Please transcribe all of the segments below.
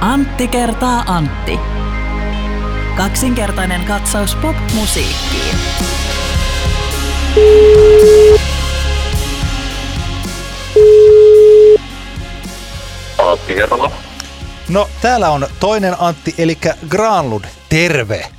Antti kertaa Antti. Kaksinkertainen katsaus pop-musiikkiin. Antti Herrala. No täällä on toinen Antti, eli Granlund. Terve!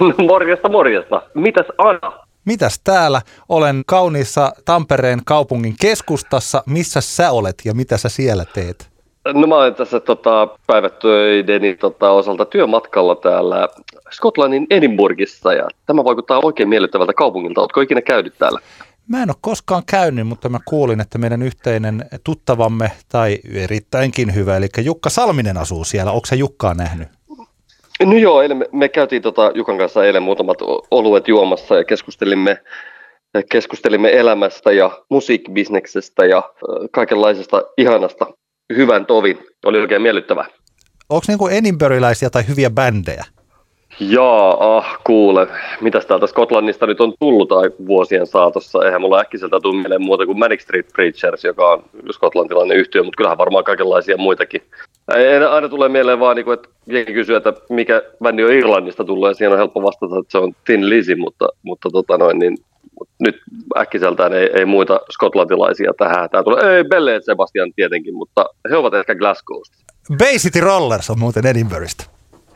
No, morjesta, morjesta. Mitäs Anna? Mitäs täällä? Olen kauniissa Tampereen kaupungin keskustassa. Missä sä olet ja mitä sä siellä teet? No mä olen tässä tota, päivätöideni tota, osalta työmatkalla täällä Skotlannin Edinburghissa ja tämä vaikuttaa oikein miellyttävältä kaupungilta. Oletko ikinä käynyt täällä? Mä en ole koskaan käynyt, mutta mä kuulin, että meidän yhteinen tuttavamme, tai erittäinkin hyvä, eli Jukka Salminen asuu siellä. Onko se Jukkaa nähnyt? No joo, eilen me, me käytiin tota Jukan kanssa eilen muutamat oluet juomassa ja keskustelimme, keskustelimme elämästä ja musiikkibisneksestä ja kaikenlaisesta ihanasta hyvän tovin. Oli oikein miellyttävää. Onko niinku Edinburghilaisia tai hyviä bändejä? Jaa, ah, kuule. Mitäs täältä Skotlannista nyt on tullut ai vuosien saatossa? Eihän mulla äkkiseltä tule mieleen muuta kuin Manic Street Preachers, joka on skotlantilainen yhtiö, mutta kyllähän varmaan kaikenlaisia muitakin. Ei, aina tulee mieleen vaan, niin kuin, että jengi kysyy, että mikä bändi on Irlannista tullut, ja siihen on helppo vastata, että se on Tin Lizzy, mutta, mutta tota noin, niin, nyt äkkiseltään ei, ei muita skotlantilaisia tähän. Tää tulee, ei, Belle Sebastian tietenkin, mutta he ovat ehkä Glasgowsta. Bay City Rollers on muuten Edinburghista.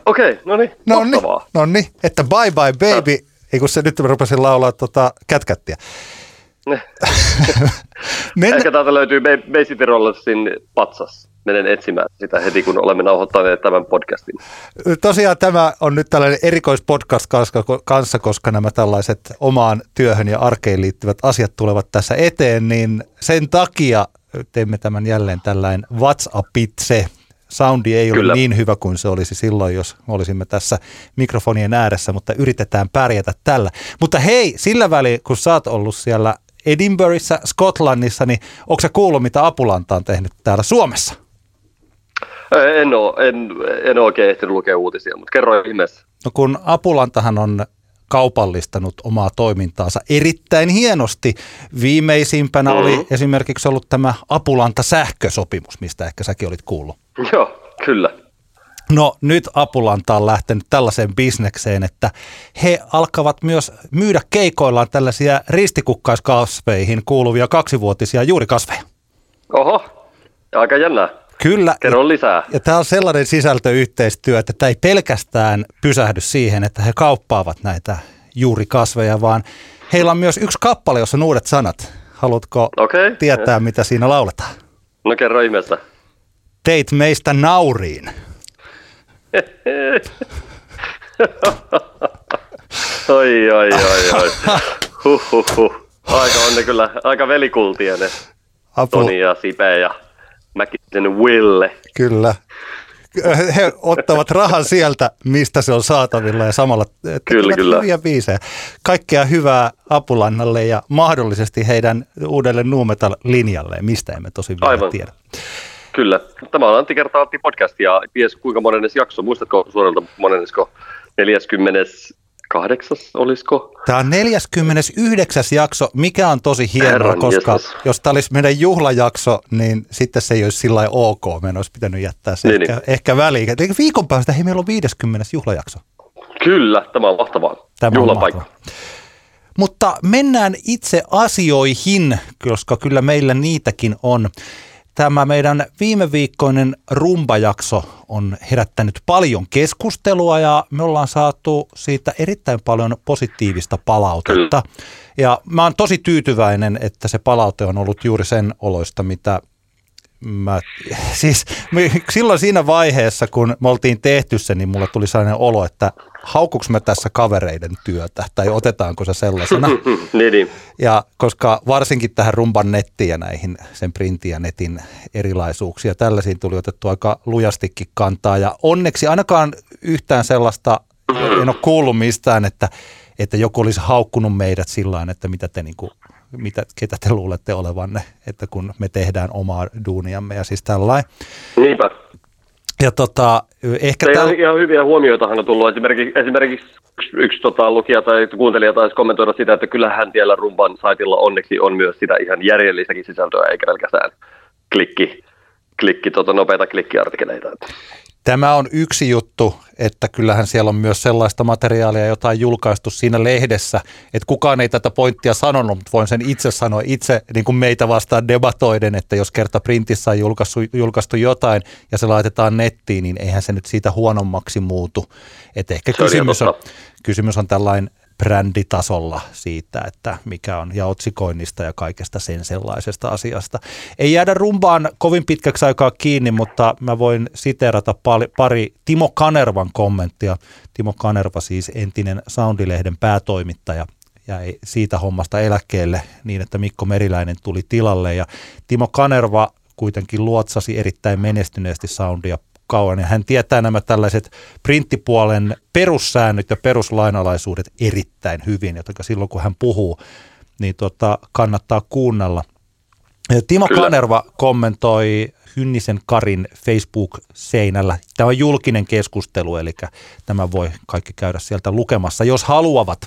Okei, no niin, No niin, no niin, että bye bye baby, ei kun se nyt mä rupesin laulaa tota kätkättiä. Mennä, Ehkä täältä löytyy Bay Bay City Rollersin patsas. Menen etsimään sitä heti, kun olemme nauhoittaneet tämän podcastin. tosiaan tämä on nyt tällainen erikoispodcast kanssa- koska nämä tällaiset omaan työhön ja arkeen liittyvät asiat tulevat tässä eteen, niin sen takia teemme tämän jälleen tällainen WhatsAppitse. Soundi ei ole Kyllä. niin hyvä kuin se olisi silloin, jos olisimme tässä mikrofonien ääressä, mutta yritetään pärjätä tällä. Mutta hei, sillä väliin, kun sä oot ollut siellä Edinburghissa, Skotlannissa, niin onko sä kuullut, mitä Apulanta on tehnyt täällä Suomessa? Ö, En ole, en, en ole oikein ehtinyt lukea uutisia, mutta kerro ihmeessä. No kun Apulantahan on kaupallistanut omaa toimintaansa erittäin hienosti. Viimeisimpänä Mhm. oli esimerkiksi ollut tämä Apulanta-sähkösopimus, mistä ehkä säkin olit kuullut. Joo, kyllä. No nyt Apulanta on lähtenyt tällaiseen bisnekseen, että he alkavat myös myydä keikoillaan tällaisia ristikukkaiskasveihin kuuluvia kaksivuotisia juurikasveja. Oho, aika jännää. Kyllä. Kerro lisää. Ja tämä on sellainen sisältöyhteistyö, että tämä ei pelkästään pysähdy siihen, että he kauppaavat näitä juurikasveja, vaan heillä on myös yksi kappale, jossa on uudet sanat. Haluatko Okei. tietää, mitä siinä lauletaan? No kerro ihmeessä. Teit meistä nauriin. Oi, oi, oi, oi. Huh, huh, huh. Aika on ne kyllä, aika velikultia ne Apu, Toni ja Sipe ja Mäkisen Wille. kyllä. He ottavat rahan sieltä, mistä se on saatavilla ja samalla Kyllä, kyllä. hyviä biisejä. Kaikkea hyvää Apulannalle ja mahdollisesti heidän uudelle Nuumetal-linjalleen, mistä emme tosi vielä Aivan. tiedä. Kyllä. Tämä on Antti kertaa Antti podcast ja ties kuinka monennes jakso. Muistatko suoralta monennesko 48 olisiko? Tämä on 49. jakso, mikä on tosi hienoa, Herran koska jestas. jos tämä olisi meidän juhlajakso, niin sitten se ei olisi sillä ok. Meidän olisi pitänyt jättää se Niin, ehkä, ehkä väliin. Eli viikon päästä, hei meillä on 50. juhlajakso. Kyllä, tämä on mahtavaa. Tämä on Juhlapaikka. mahtavaa. Mutta mennään itse asioihin, koska kyllä meillä niitäkin on. Tämä meidän viime viikkoinen rumbajakso on herättänyt paljon keskustelua ja me ollaan saatu siitä erittäin paljon positiivista palautetta. Ja mä oon tosi tyytyväinen, että se palaute on ollut juuri sen oloista, mitä mä, siis me, silloin siinä vaiheessa, kun me oltiin tehty se, niin mulle tuli sellainen olo, että haukuks mä tässä kavereiden työtä tai otetaanko se sellaisena. niin, niin. Ja koska varsinkin tähän rumban nettiin ja näihin sen printin ja netin erilaisuuksia, tällaisiin tuli otettu aika lujastikin kantaa. Ja onneksi ainakaan yhtään sellaista, en ole kuullut mistään, että, että joku olisi haukkunut meidät sillä tavalla, että mitä te niinku, mitä, ketä te luulette olevanne, että kun me tehdään omaa duuniamme ja siis tällainen. Niinpä. Ja tota, ehkä Se täl... ihan, hyviä huomioitahan on tullut. Esimerkiksi, esimerkiksi yksi, yksi tota, lukija tai kuuntelija taisi kommentoida sitä, että kyllähän siellä Rumban saitilla onneksi on myös sitä ihan järjellistäkin sisältöä, eikä pelkästään klikki, klikki, tuota, nopeita klikkiartikeleita. Tämä on yksi juttu, että kyllähän siellä on myös sellaista materiaalia, jota on julkaistu siinä lehdessä, että kukaan ei tätä pointtia sanonut, mutta voin sen itse sanoa itse niin kuin meitä vastaan debatoiden, että jos kerta printissä on julkaistu, julkaistu jotain ja se laitetaan nettiin, niin eihän se nyt siitä huonommaksi muutu. Että ehkä kysymys on, kysymys on tällainen bränditasolla siitä, että mikä on, ja otsikoinnista ja kaikesta sen sellaisesta asiasta. Ei jäädä rumbaan kovin pitkäksi aikaa kiinni, mutta mä voin siteerata pari Timo Kanervan kommenttia. Timo Kanerva siis entinen Soundilehden päätoimittaja jäi siitä hommasta eläkkeelle niin, että Mikko Meriläinen tuli tilalle ja Timo Kanerva kuitenkin luotsasi erittäin menestyneesti soundia kauan ja hän tietää nämä tällaiset printtipuolen perussäännöt ja peruslainalaisuudet erittäin hyvin, joten silloin kun hän puhuu, niin tota, kannattaa kuunnella. Timo Kyllä. Kanerva kommentoi Hynnisen Karin Facebook-seinällä. Tämä on julkinen keskustelu, eli tämä voi kaikki käydä sieltä lukemassa, jos haluavat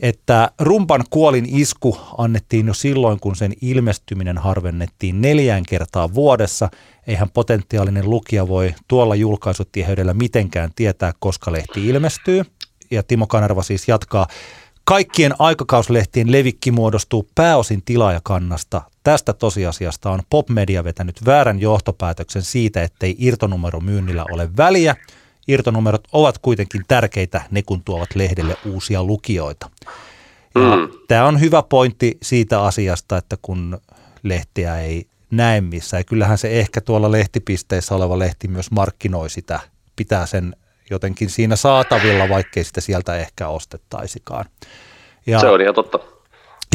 että rumpan kuolin isku annettiin jo silloin, kun sen ilmestyminen harvennettiin neljään kertaa vuodessa. Eihän potentiaalinen lukija voi tuolla julkaisutiheydellä mitenkään tietää, koska lehti ilmestyy. Ja Timo Kanerva siis jatkaa. Kaikkien aikakauslehtien levikki muodostuu pääosin tilaajakannasta. Tästä tosiasiasta on Popmedia vetänyt väärän johtopäätöksen siitä, ettei irtonumero myynnillä ole väliä – irtonumerot ovat kuitenkin tärkeitä, ne kun tuovat lehdelle uusia lukijoita. Ja mm. Tämä on hyvä pointti siitä asiasta, että kun lehtiä ei näe missä, ja kyllähän se ehkä tuolla lehtipisteissä oleva lehti myös markkinoi sitä, pitää sen jotenkin siinä saatavilla, vaikkei sitä sieltä ehkä ostettaisikaan. Ja, se on ihan totta.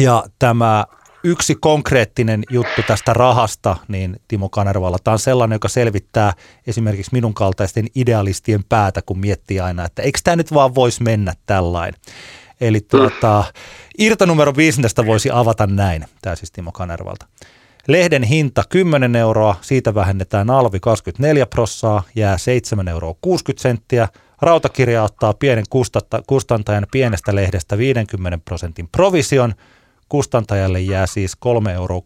Ja tämä yksi konkreettinen juttu tästä rahasta, niin Timo Kanervalla, tämä on sellainen, joka selvittää esimerkiksi minun kaltaisten idealistien päätä, kun miettii aina, että eikö tämä nyt vaan voisi mennä tällainen. Eli tuota, irtonumero bisnestä voisi avata näin, tämä siis Timo Kanervalta. Lehden hinta 10 euroa, siitä vähennetään alvi 24 prossaa, jää 7 euroa 60 senttiä. Rautakirja ottaa pienen kustantajan pienestä lehdestä 50 prosentin provision – Kustantajalle jää siis 3,60 euroa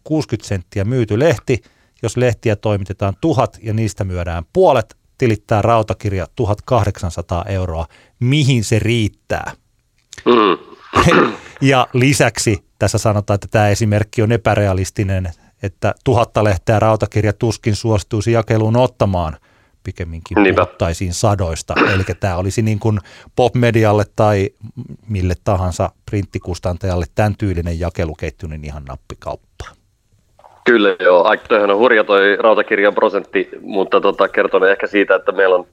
myyty lehti. Jos lehtiä toimitetaan tuhat ja niistä myydään puolet, tilittää rautakirja 1800 euroa. Mihin se riittää? Mm. ja lisäksi tässä sanotaan, että tämä esimerkki on epärealistinen, että tuhatta lehteä rautakirja tuskin suostuisi jakeluun ottamaan – pikemminkin Niinpä. puhuttaisiin sadoista. Eli tämä olisi niin kuin popmedialle tai mille tahansa printtikustantajalle tämän tyylinen jakeluketju, niin ihan nappikauppa. Kyllä joo, toihan on hurja toi rautakirjan prosentti, mutta tota, kertoo ehkä siitä, että meillä on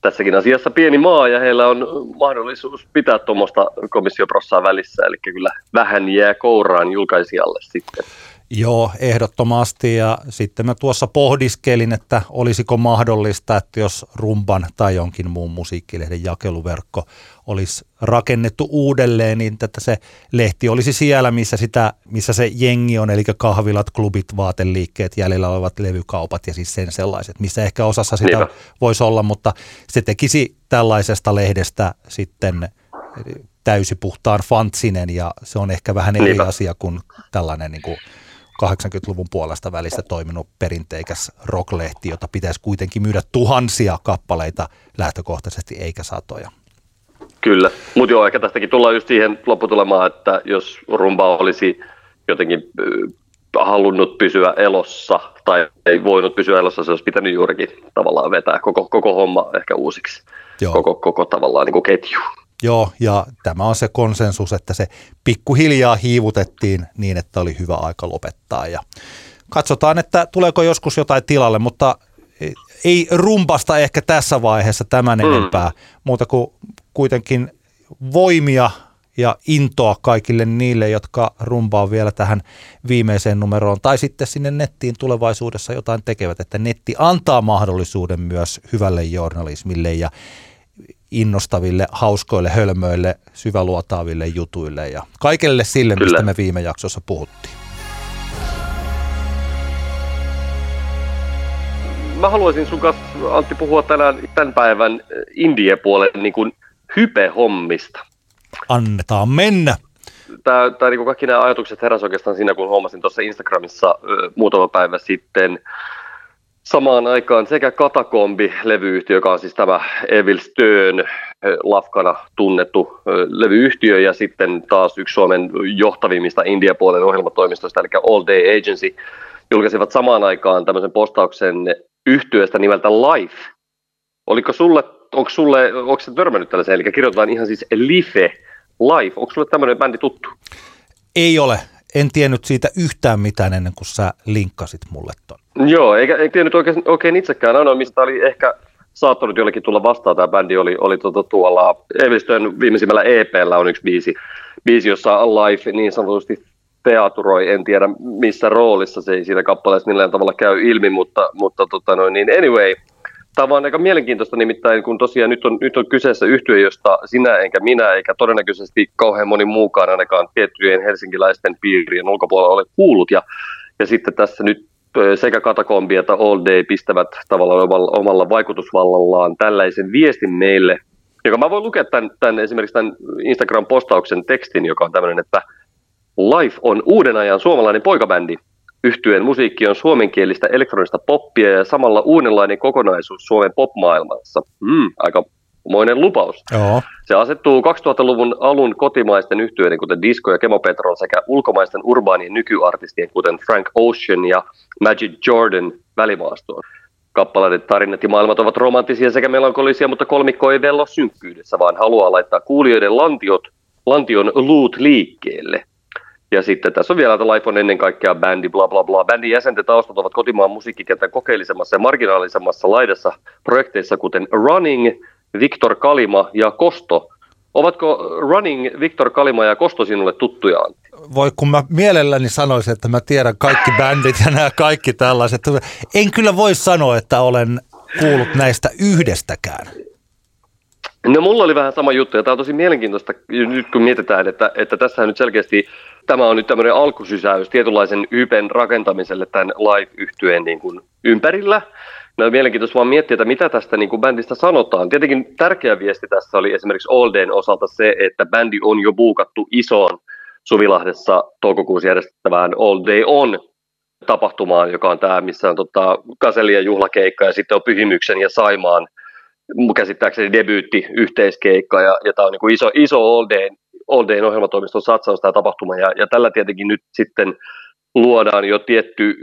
tässäkin asiassa pieni maa ja heillä on mahdollisuus pitää tuommoista komissioprossaa välissä, eli kyllä vähän jää kouraan julkaisijalle sitten. Joo, ehdottomasti. Ja sitten mä tuossa pohdiskelin, että olisiko mahdollista, että jos rumban tai jonkin muun musiikkilehden jakeluverkko olisi rakennettu uudelleen, niin että se lehti olisi siellä, missä, sitä, missä se jengi on, eli kahvilat, klubit, vaateliikkeet, jäljellä olevat levykaupat ja siis sen sellaiset, missä ehkä osassa sitä Niinpä. voisi olla, mutta se tekisi tällaisesta lehdestä sitten täysipuhtaan fantsinen ja se on ehkä vähän eri Niinpä. asia kuin tällainen niin kuin 80-luvun puolesta välistä toiminut perinteikäs rocklehti, jota pitäisi kuitenkin myydä tuhansia kappaleita lähtökohtaisesti eikä satoja. Kyllä, mutta joo, ehkä tästäkin tullaan just siihen lopputulemaan, että jos rumba olisi jotenkin halunnut pysyä elossa tai ei voinut pysyä elossa, se olisi pitänyt juurikin tavallaan vetää koko, koko homma ehkä uusiksi, Joo. koko, koko tavallaan niin kuin ketju. Joo, ja tämä on se konsensus, että se pikkuhiljaa hiivutettiin niin, että oli hyvä aika lopettaa. Ja katsotaan, että tuleeko joskus jotain tilalle, mutta ei rumpasta ehkä tässä vaiheessa tämän mm. enempää, muuta kuin kuitenkin voimia ja intoa kaikille niille, jotka rumpaa vielä tähän viimeiseen numeroon tai sitten sinne nettiin tulevaisuudessa jotain tekevät, että netti antaa mahdollisuuden myös hyvälle journalismille ja innostaville, hauskoille, hölmöille, syväluotaaville jutuille ja kaikelle sille, Kyllä. mistä me viime jaksossa puhuttiin. Mä haluaisin sun kanssa, Antti, puhua tänään tämän päivän indie-puolen niin kuin hype-hommista. Annetaan mennä. Tämä, tämä niin kaikki nämä ajatukset heräsi oikeastaan siinä, kun huomasin tuossa Instagramissa muutama päivä sitten samaan aikaan sekä Katakombi-levyyhtiö, joka on siis tämä Evil Stern lafkana tunnettu levyyhtiö, ja sitten taas yksi Suomen johtavimmista India-puolen ohjelmatoimistoista, eli All Day Agency, julkaisivat samaan aikaan tämmöisen postauksen yhtiöstä nimeltä Life. Oliko sulle, onko sulle, onko se törmännyt tällaiseen, eli kirjoitetaan ihan siis Life, Life, onko sulle tämmöinen bändi tuttu? Ei ole, en tiennyt siitä yhtään mitään ennen kuin sä linkkasit mulle ton. Joo, eikä, eikä tiennyt oikein, oikein itsekään. Ainoa, mistä oli ehkä saattanut jollekin tulla vastaan tämä bändi, oli, oli tuota, tuolla Evilstön viimeisimmällä EPllä on yksi biisi, biisi jossa Life niin sanotusti teaturoi, en tiedä missä roolissa se ei siinä kappaleessa millään tavalla käy ilmi, mutta, mutta tota noin, niin anyway, Tämä on aika mielenkiintoista nimittäin, kun tosiaan nyt on, nyt on kyseessä yhtiö, josta sinä enkä minä, eikä todennäköisesti kauhean moni muukaan ainakaan tiettyjen helsinkiläisten piirien ulkopuolella ole kuullut. Ja, ja sitten tässä nyt sekä Katakombi että All Day pistävät tavallaan omalla, omalla vaikutusvallallaan tällaisen viestin meille, joka mä voin lukea tämän, tämän esimerkiksi tämän Instagram-postauksen tekstin, joka on tämmöinen, että Life on uuden ajan suomalainen poikabändi, Yhtyeen musiikki on suomenkielistä elektronista poppia ja samalla uudenlainen kokonaisuus Suomen popmaailmassa. Mm, aika moinen lupaus. Joo. Se asettuu 2000-luvun alun kotimaisten yhtyeiden, kuten Disco ja Kemo Petron, sekä ulkomaisten urbaanien nykyartistien, kuten Frank Ocean ja Magic Jordan välimaastoon. Kappaleiden tarinat ja maailmat ovat romanttisia sekä melankolisia, mutta kolmikko ei vello synkkyydessä, vaan haluaa laittaa kuulijoiden lantiot, lantion luut liikkeelle. Ja sitten tässä on vielä, että Life on ennen kaikkea bändi, bla bla bla. Bändin jäsenten taustat ovat kotimaan musiikkikentän kokeellisemmassa ja marginaalisemmassa laidassa projekteissa, kuten Running, Victor Kalima ja Kosto. Ovatko Running, Victor Kalima ja Kosto sinulle tuttuja, Voi kun mä mielelläni sanoisin, että mä tiedän kaikki bändit ja nämä kaikki tällaiset. En kyllä voi sanoa, että olen kuullut näistä yhdestäkään. No mulla oli vähän sama juttu ja tämä on tosi mielenkiintoista nyt kun mietitään, että, että tässä nyt selkeästi tämä on nyt tämmöinen alkusysäys tietynlaisen YPn rakentamiselle tämän live-yhtyeen niin kuin ympärillä. No mielenkiintoista vaan miettiä, että mitä tästä niin kuin bändistä sanotaan. Tietenkin tärkeä viesti tässä oli esimerkiksi Dayn osalta se, että bändi on jo buukattu isoon Suvilahdessa toukokuussa järjestettävään All Day On tapahtumaan, joka on tämä, missä on tota, Kaselien juhlakeikka ja sitten on Pyhimyksen ja Saimaan käsittääkseni debyytti yhteiskeikka ja, ja tämä on niin kuin iso, iso All Dayn All Dayn ohjelmatoimiston satsaus tämä tapahtuma ja, ja tällä tietenkin nyt sitten luodaan jo tietty,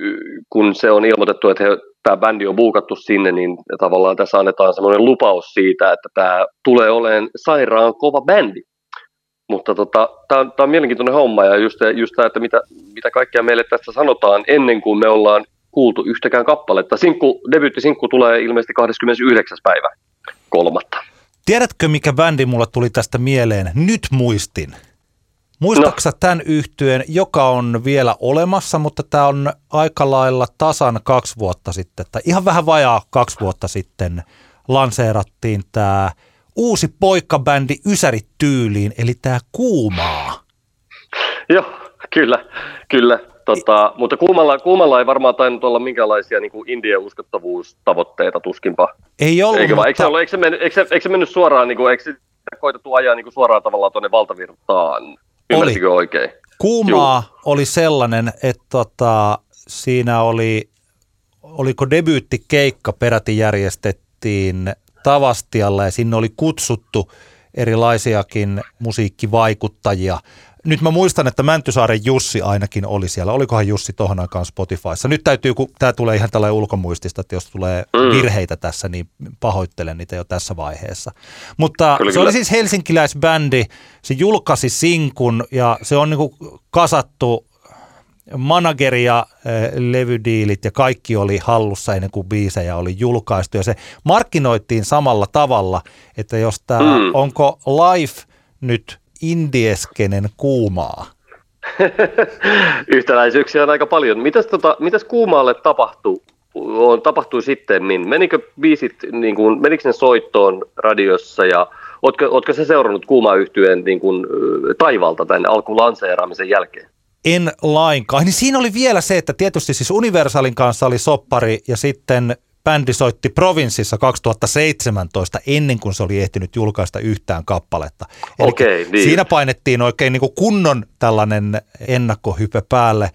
kun se on ilmoitettu, että he, tämä bändi on buukattu sinne, niin tavallaan tässä annetaan semmoinen lupaus siitä, että tämä tulee olemaan sairaan kova bändi. Mutta tota, tämä on, on mielenkiintoinen homma ja just, just tämä, että mitä, mitä kaikkea meille tästä sanotaan ennen kuin me ollaan kuultu yhtäkään kappaletta. Sinkku, sinkku tulee ilmeisesti 29. päivä kolmatta. Tiedätkö, mikä bändi mulla tuli tästä mieleen? Nyt muistin. Muistaaksä no. tämän yhtyeen, joka on vielä olemassa, mutta tämä on aika lailla tasan kaksi vuotta sitten, tai ihan vähän vajaa kaksi vuotta sitten lanseerattiin tämä uusi poikkabändi Ysärit tyyliin, eli tämä Kuumaa. Joo, kyllä, kyllä. Tota, mutta kuumalla, kuumalla ei varmaan tainnut olla minkälaisia niin Indian uskottavuustavoitteita tuskinpa. Ei ollut, Eikö, mutta... eikö, se ollut, eikö, se mennyt, eikö, se, eikö se mennyt suoraan, niin kuin, eikö se koitettu ajaa niin kuin suoraan tavallaan tuonne valtavirtaan? Ymmärsikö oli. oikein? Kuumaa Juu. oli sellainen, että tota, siinä oli, oliko debyyttikeikka peräti järjestettiin Tavastialla ja sinne oli kutsuttu erilaisiakin musiikkivaikuttajia – nyt mä muistan, että Mäntysaaren Jussi ainakin oli siellä. Olikohan Jussi tohon aikaan Spotifyssa? Nyt täytyy, kun tämä tulee ihan tällä ulkomuistista, että jos tulee mm. virheitä tässä, niin pahoittelen niitä jo tässä vaiheessa. Mutta kyllä, se kyllä. oli siis helsinkiläisbändi, se julkaisi sinkun ja se on niinku kasattu manageri ja äh, levydiilit ja kaikki oli hallussa ennen kuin biisejä oli julkaistu. Ja se markkinoittiin samalla tavalla, että jos tämä, mm. onko live nyt indieskenen kuumaa? Yhtäläisyyksiä on aika paljon. Mitäs, tota, mitäs kuumaalle tapahtuu? On, tapahtui sitten, niin menikö biisit, niin kuin, menikö ne soittoon radiossa ja ootko, ootko se seurannut kuumaa yhtyeen niin kuin, taivalta tämän alkulanseeraamisen jälkeen? En lainkaan. Niin siinä oli vielä se, että tietysti siis Universalin kanssa oli soppari ja sitten bändi soitti Provinssissa 2017 ennen kuin se oli ehtinyt julkaista yhtään kappaletta. Eli okay, niin. Siinä painettiin oikein niin kuin kunnon tällainen ennakkohype päälle.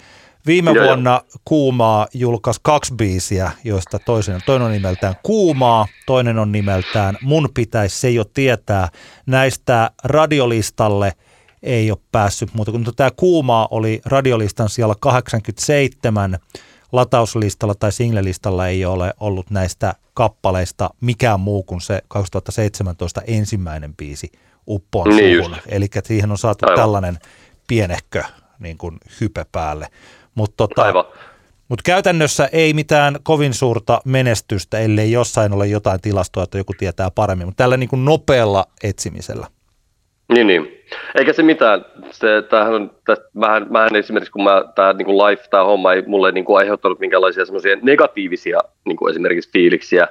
Viime Joo, vuonna Kuumaa julkaisi kaksi biisiä, joista toinen, toinen on nimeltään Kuumaa, toinen on nimeltään Mun pitäisi se jo tietää. Näistä radiolistalle ei ole päässyt muuta, kun tämä Kuumaa oli radiolistan siellä 87, latauslistalla tai singlelistalla ei ole ollut näistä kappaleista mikään muu kuin se 2017 ensimmäinen biisi Uppoon Niin suuhun. Eli siihen on saatu Aivan. tällainen pienehkö niin kuin hype päälle. Mutta tota, Aivan. mut käytännössä ei mitään kovin suurta menestystä, ellei jossain ole jotain tilastoa, että joku tietää paremmin, mutta tällä niin kuin nopealla etsimisellä. Niin, niin. Eikä se mitään. Se, tämähän on, tästä, mähän, mähän esimerkiksi, kun mä, tämä niin live, tämä homma ei mulle niin kuin aiheuttanut minkäänlaisia semmoisia negatiivisia niin kuin esimerkiksi fiiliksiä,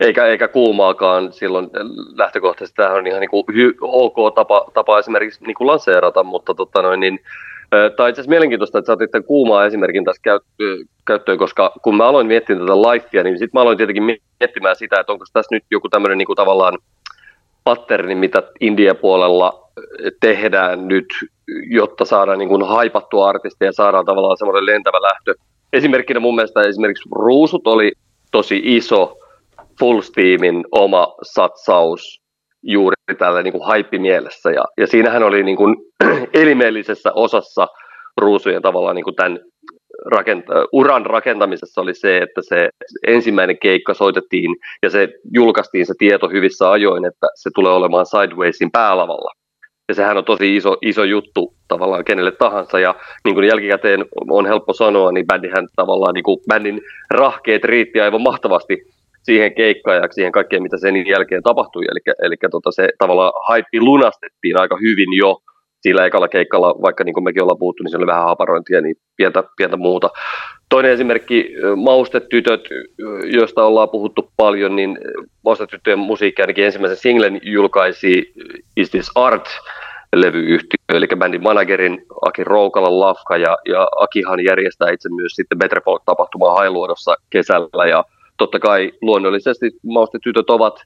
eikä, eikä kuumaakaan silloin lähtökohtaisesti. Tämähän on ihan niin kuin hy, ok tapa, tapa esimerkiksi niin kuin lanseerata, mutta tota noin, niin, on itse asiassa mielenkiintoista, että sä tämän kuumaa esimerkin tässä käyttöön, koska kun mä aloin miettiä tätä lifea, niin sitten mä aloin tietenkin miettimään sitä, että onko tässä nyt joku tämmöinen niin kuin tavallaan patterni, mitä India-puolella tehdään nyt, jotta saadaan niin kuin haipattua artistia ja saadaan tavallaan semmoinen lentävä lähtö. Esimerkkinä mun mielestä esimerkiksi Ruusut oli tosi iso Full Steamin oma satsaus juuri tällä niin kuin haippimielessä. Ja, ja siinähän oli niin kuin elimellisessä osassa Ruusujen tavallaan niin kuin tämän rakenta- uran rakentamisessa oli se, että se ensimmäinen keikka soitettiin ja se julkaistiin se tieto hyvissä ajoin, että se tulee olemaan Sidewaysin päälavalla. Ja sehän on tosi iso, iso juttu tavallaan kenelle tahansa ja niin kuin jälkikäteen on helppo sanoa, niin bändihän tavallaan niin kuin bändin rahkeet riitti aivan mahtavasti siihen keikkaan ja siihen kaikkeen, mitä sen jälkeen tapahtui. Eli, eli tota se tavallaan haippi lunastettiin aika hyvin jo sillä ekalla keikalla, vaikka niin kuin mekin ollaan puhuttu, niin se oli vähän haparointia, niin pientä, pientä muuta. Toinen esimerkki, Maustetytöt, joista ollaan puhuttu paljon, niin Maustetyttöjen musiikki ainakin ensimmäisen singlen julkaisi Is This Art, levyyhtiö, eli bändin managerin Aki Roukalan Lafka, ja, ja Akihan järjestää itse myös sitten Better Folk-tapahtumaa Hailuodossa kesällä, ja totta kai luonnollisesti Maustetytöt ovat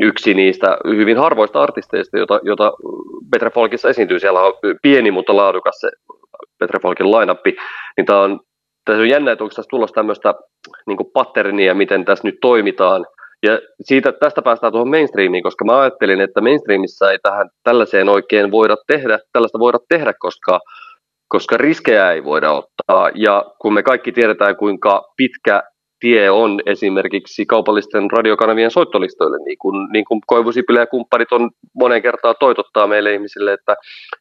yksi niistä hyvin harvoista artisteista, jota, jota Petra Folkissa esiintyy. Siellä on pieni, mutta laadukas se Petra Folkin lainappi. Niin tämä on, tässä on jännä, että onko tässä tulossa tämmöistä niin patternia, miten tässä nyt toimitaan. Ja siitä, tästä päästään tuohon mainstreamiin, koska mä ajattelin, että mainstreamissa ei tähän tällaiseen oikein voida tehdä, tällaista voida tehdä, koska, koska riskejä ei voida ottaa. Ja kun me kaikki tiedetään, kuinka pitkä tie on esimerkiksi kaupallisten radiokanavien soittolistoille, niin kuin, niin kuin Koivu Sipilä ja kumppanit on monen kertaa toitottaa meille ihmisille, että,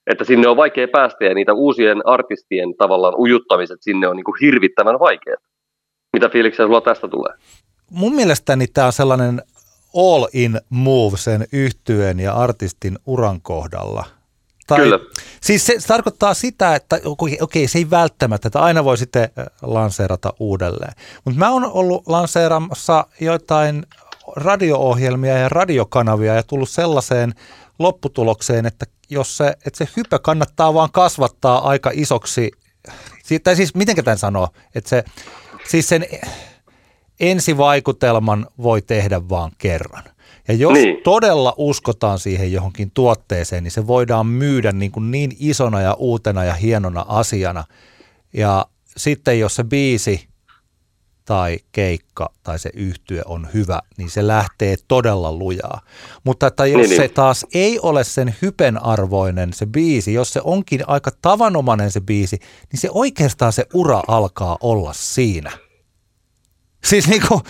että sinne on vaikea päästä ja niitä uusien artistien tavallaan ujuttamiset sinne on niin kuin hirvittävän vaikeaa. Mitä fiiliksiä sulla tästä tulee? Mun mielestäni tämä on sellainen all-in move sen yhtyeen ja artistin uran kohdalla – tai, Kyllä. Siis se, se tarkoittaa sitä, että okei, okei, se ei välttämättä, että aina voi sitten lanseerata uudelleen. Mutta mä oon ollut lanseeramassa joitain radio-ohjelmia ja radiokanavia ja tullut sellaiseen lopputulokseen, että jos se, että se hypä kannattaa vaan kasvattaa aika isoksi, tai siis miten tämän sanoo, että se, siis sen ensivaikutelman voi tehdä vaan kerran. Ja jos niin. todella uskotaan siihen johonkin tuotteeseen, niin se voidaan myydä niin, kuin niin isona ja uutena ja hienona asiana. Ja sitten jos se biisi tai keikka tai se yhtye on hyvä, niin se lähtee todella lujaa. Mutta että jos niin, se taas ei ole sen hypen arvoinen se biisi, jos se onkin aika tavanomainen se biisi, niin se oikeastaan se ura alkaa olla siinä. Siis niin kuin,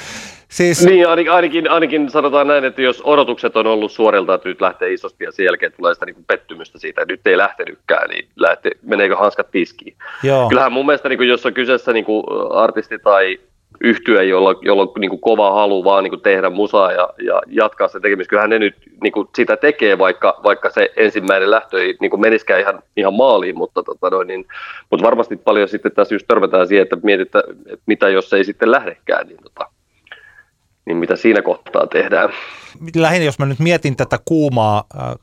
Siis... Niin, ainakin, ainakin, ainakin sanotaan näin, että jos odotukset on ollut suorilta, että nyt lähtee isosti ja sen jälkeen tulee sitä niin kuin pettymystä siitä, että nyt ei lähtenytkään, niin lähte, meneekö hanskat tiskiin. Joo. Kyllähän mun mielestä, niin kuin, jos on kyseessä niin kuin artisti tai yhtyä, jolla, jolla on niin kuin kova halu vaan niin kuin tehdä musaa ja, ja jatkaa sen tekemistä. Kyllähän ne nyt niin kuin sitä tekee, vaikka, vaikka se ensimmäinen lähtö ei niin kuin meniskään ihan, ihan maaliin, mutta, tota noin, niin, mutta varmasti paljon sitten tässä just törmätään siihen, että mietitään, että mitä jos ei sitten lähdekään, niin tota, niin mitä siinä kohtaa tehdään? Lähinnä jos mä nyt mietin tätä kuumaa äh,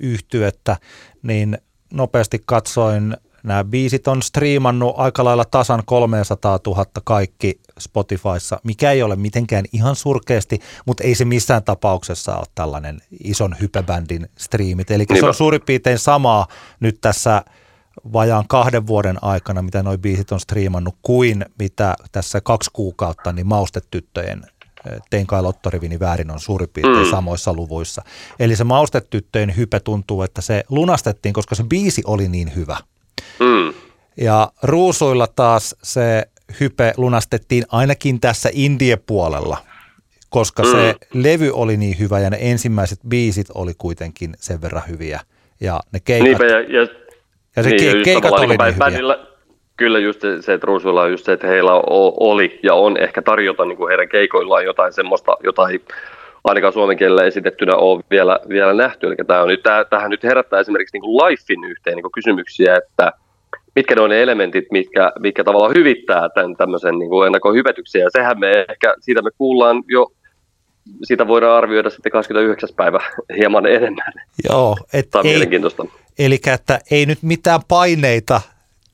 yhtyettä, niin nopeasti katsoin, nämä biisit on striimannut aika lailla tasan 300 000 kaikki Spotifyssa, mikä ei ole mitenkään ihan surkeasti, mutta ei se missään tapauksessa ole tällainen ison hypebändin striimit. Eli se on suurin piirtein samaa nyt tässä vajaan kahden vuoden aikana, mitä noin biisit on striimannut, kuin mitä tässä kaksi kuukautta niin maustetyttöjen tein kai lottorivini väärin on suurin piirtein mm. samoissa luvuissa. Eli se maustetyttöjen hype tuntuu, että se lunastettiin, koska se biisi oli niin hyvä. Mm. Ja ruusuilla taas se hype lunastettiin ainakin tässä indie-puolella, koska mm. se levy oli niin hyvä ja ne ensimmäiset biisit oli kuitenkin sen verran hyviä. Ja ne keikat, Niinpä, ja, ja, ja se niin, ke- keikat oli niin hyviä. Kyllä just se, että Ruusuilla on just se, että heillä oli ja on ehkä tarjota niin kuin heidän keikoillaan jotain semmoista, jota ei ainakaan suomen kielellä esitettynä ole vielä, vielä nähty. Eli tämä on nyt, tähän nyt herättää esimerkiksi niin kuin Lifein yhteen niin kuin kysymyksiä, että mitkä ne on ne elementit, mitkä, mitkä tavallaan hyvittää tämän tämmöisen niin kuin ennakkohyvetyksen. Ja sehän me ehkä, siitä me kuullaan jo siitä voidaan arvioida sitten 29. päivä hieman enemmän. Joo, et Tämä on ei, mielenkiintoista. Eli että ei nyt mitään paineita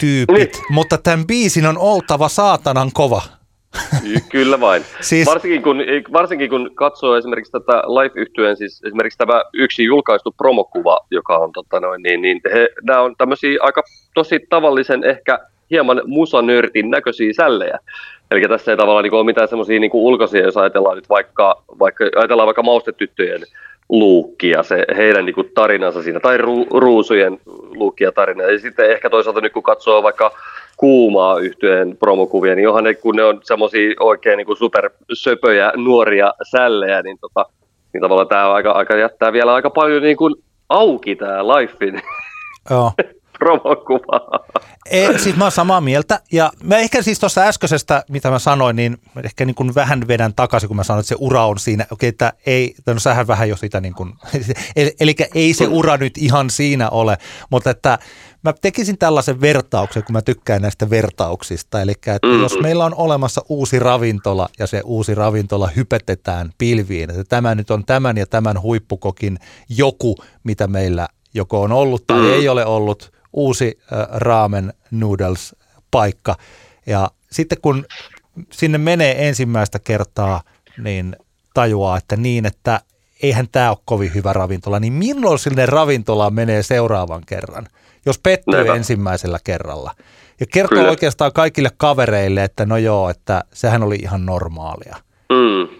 tyypit, niin. mutta tämän biisin on oltava saatanan kova. Kyllä vain. siis... varsinkin, kun, varsinkin kun katsoo esimerkiksi tätä live yhtyeen siis esimerkiksi tämä yksi julkaistu promokuva, joka on tota noin, niin, niin he, nämä on tämmöisiä aika tosi tavallisen ehkä hieman musanörtin näköisiä sällejä. Eli tässä ei tavallaan niin ole mitään semmoisia niin ulkoisia, jos ajatellaan nyt vaikka, vaikka ajatellaan vaikka maustetyttöjen luukkia, se heidän niin kuin tarinansa siinä, tai ru, ruusujen luukkia tarina. Ja sitten ehkä toisaalta nyt kun katsoo vaikka kuumaa yhtyeen promokuvia, niin johan ne, kun ne on semmoisia oikein niin supersöpöjä nuoria sällejä, niin, tota, niin tavallaan tämä aika, aika jättää vielä aika paljon niin kuin auki tämä Lifein Joo. promokuvaa. Ei, siis mä oon samaa mieltä. Ja mä ehkä siis tuossa äskeisestä, mitä mä sanoin, niin ehkä niin kuin vähän vedän takaisin, kun mä sanoin, että se ura on siinä. Okei, että ei, no sähän vähän jo sitä niin kuin, eli, eli ei se ura nyt ihan siinä ole, mutta että mä tekisin tällaisen vertauksen, kun mä tykkään näistä vertauksista. Eli että mm-hmm. jos meillä on olemassa uusi ravintola ja se uusi ravintola hypetetään pilviin, että tämä nyt on tämän ja tämän huippukokin joku, mitä meillä joko on ollut tai mm-hmm. ei ole ollut – uusi ramen noodles paikka. Ja sitten kun sinne menee ensimmäistä kertaa, niin tajuaa, että niin, että eihän tämä ole kovin hyvä ravintola, niin milloin sinne ravintolaan menee seuraavan kerran, jos pettyy Näin. ensimmäisellä kerralla. Ja kertoo Kyllä. oikeastaan kaikille kavereille, että no joo, että sehän oli ihan normaalia. Mm,